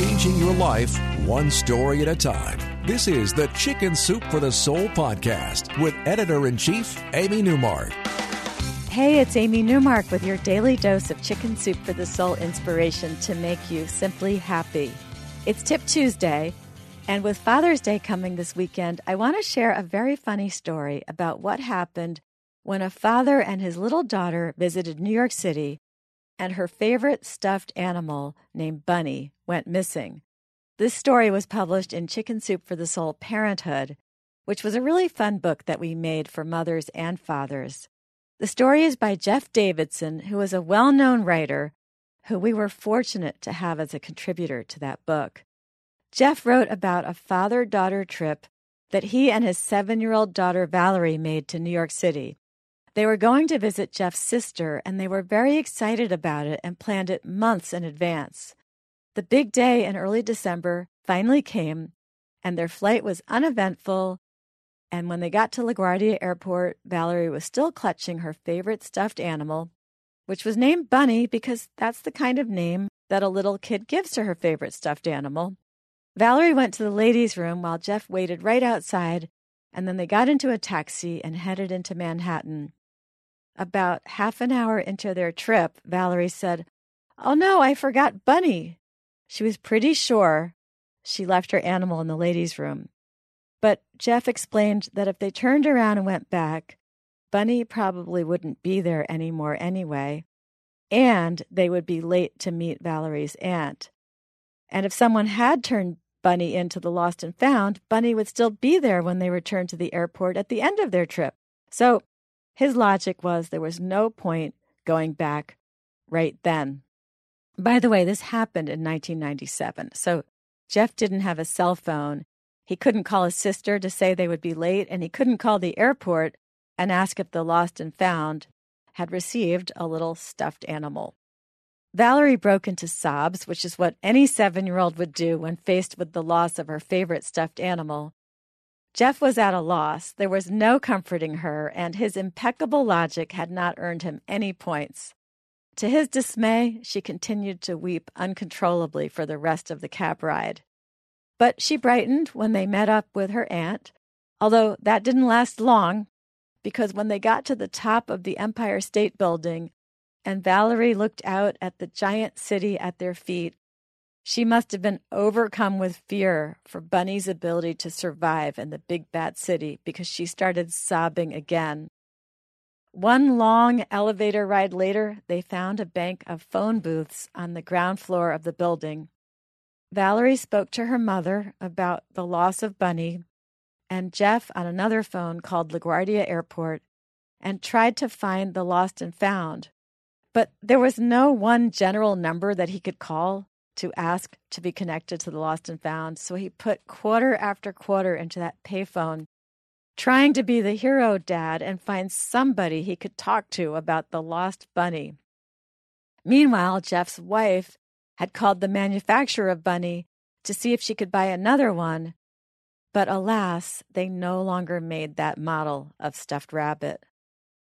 changing your life one story at a time. This is the Chicken Soup for the Soul podcast with editor in chief, Amy Newmark. Hey, it's Amy Newmark with your daily dose of Chicken Soup for the Soul inspiration to make you simply happy. It's Tip Tuesday, and with Father's Day coming this weekend, I want to share a very funny story about what happened when a father and his little daughter visited New York City and her favorite stuffed animal, named Bunny, went missing. This story was published in Chicken Soup for the Soul Parenthood, which was a really fun book that we made for mothers and fathers. The story is by Jeff Davidson, who is a well known writer who we were fortunate to have as a contributor to that book. Jeff wrote about a father daughter trip that he and his seven year old daughter Valerie made to New York City. They were going to visit Jeff's sister, and they were very excited about it and planned it months in advance. The big day in early December finally came, and their flight was uneventful and when they got to LaGuardia Airport, Valerie was still clutching her favorite stuffed animal, which was named Bunny because that's the kind of name that a little kid gives to her favorite stuffed animal. Valerie went to the ladies' room while Jeff waited right outside, and then they got into a taxi and headed into Manhattan. About half an hour into their trip, Valerie said, Oh no, I forgot Bunny. She was pretty sure she left her animal in the ladies' room. But Jeff explained that if they turned around and went back, Bunny probably wouldn't be there anymore anyway, and they would be late to meet Valerie's aunt. And if someone had turned Bunny into the lost and found, Bunny would still be there when they returned to the airport at the end of their trip. So his logic was there was no point going back right then. By the way, this happened in 1997. So Jeff didn't have a cell phone he couldn't call his sister to say they would be late, and he couldn't call the airport and ask if the lost and found had received a little stuffed animal. Valerie broke into sobs, which is what any seven year old would do when faced with the loss of her favorite stuffed animal. Jeff was at a loss. There was no comforting her, and his impeccable logic had not earned him any points. To his dismay, she continued to weep uncontrollably for the rest of the cab ride. But she brightened when they met up with her aunt, although that didn't last long because when they got to the top of the Empire State Building and Valerie looked out at the giant city at their feet, she must have been overcome with fear for Bunny's ability to survive in the big bad city because she started sobbing again. One long elevator ride later, they found a bank of phone booths on the ground floor of the building. Valerie spoke to her mother about the loss of Bunny, and Jeff on another phone called LaGuardia Airport and tried to find the lost and found. But there was no one general number that he could call to ask to be connected to the lost and found, so he put quarter after quarter into that payphone, trying to be the hero dad and find somebody he could talk to about the lost bunny. Meanwhile, Jeff's wife had called the manufacturer of Bunny to see if she could buy another one, but alas, they no longer made that model of stuffed rabbit.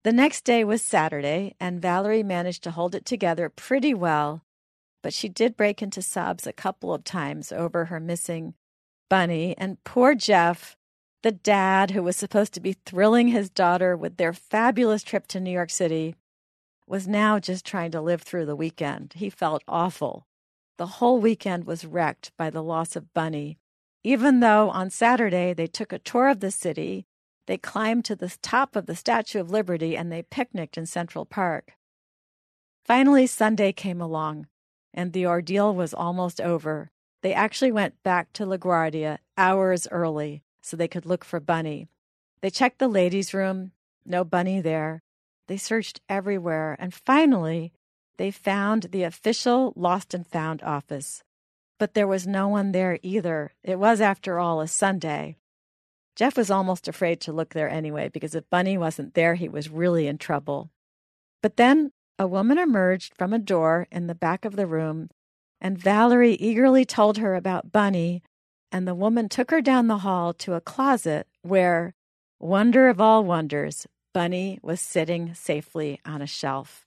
The next day was Saturday, and Valerie managed to hold it together pretty well, but she did break into sobs a couple of times over her missing Bunny, and poor Jeff, the dad who was supposed to be thrilling his daughter with their fabulous trip to New York City, was now just trying to live through the weekend. He felt awful. The whole weekend was wrecked by the loss of Bunny. Even though on Saturday they took a tour of the city, they climbed to the top of the Statue of Liberty and they picnicked in Central Park. Finally, Sunday came along, and the ordeal was almost over. They actually went back to LaGuardia hours early so they could look for Bunny. They checked the ladies' room, no Bunny there. They searched everywhere, and finally, they found the official Lost and Found office, but there was no one there either. It was, after all, a Sunday. Jeff was almost afraid to look there anyway, because if Bunny wasn't there, he was really in trouble. But then a woman emerged from a door in the back of the room, and Valerie eagerly told her about Bunny, and the woman took her down the hall to a closet where, wonder of all wonders, Bunny was sitting safely on a shelf.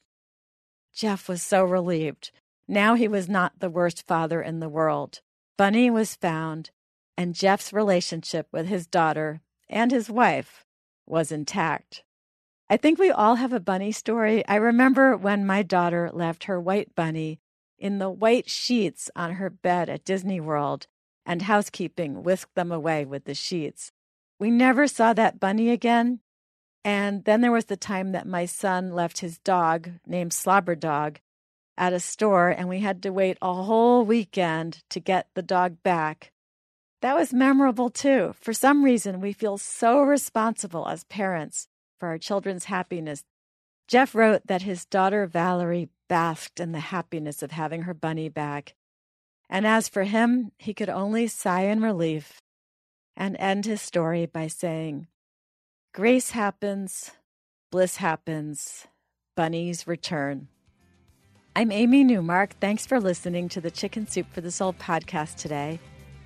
Jeff was so relieved. Now he was not the worst father in the world. Bunny was found, and Jeff's relationship with his daughter and his wife was intact. I think we all have a bunny story. I remember when my daughter left her white bunny in the white sheets on her bed at Disney World, and housekeeping whisked them away with the sheets. We never saw that bunny again. And then there was the time that my son left his dog, named Slobber Dog, at a store, and we had to wait a whole weekend to get the dog back. That was memorable too. For some reason, we feel so responsible as parents for our children's happiness. Jeff wrote that his daughter Valerie basked in the happiness of having her bunny back. And as for him, he could only sigh in relief and end his story by saying, Grace happens, bliss happens, bunnies return. I'm Amy Newmark. Thanks for listening to the Chicken Soup for the Soul podcast today.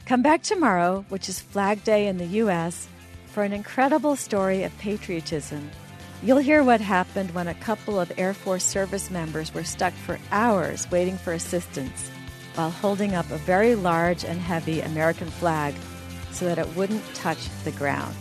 Come back tomorrow, which is Flag Day in the U.S., for an incredible story of patriotism. You'll hear what happened when a couple of Air Force service members were stuck for hours waiting for assistance while holding up a very large and heavy American flag so that it wouldn't touch the ground.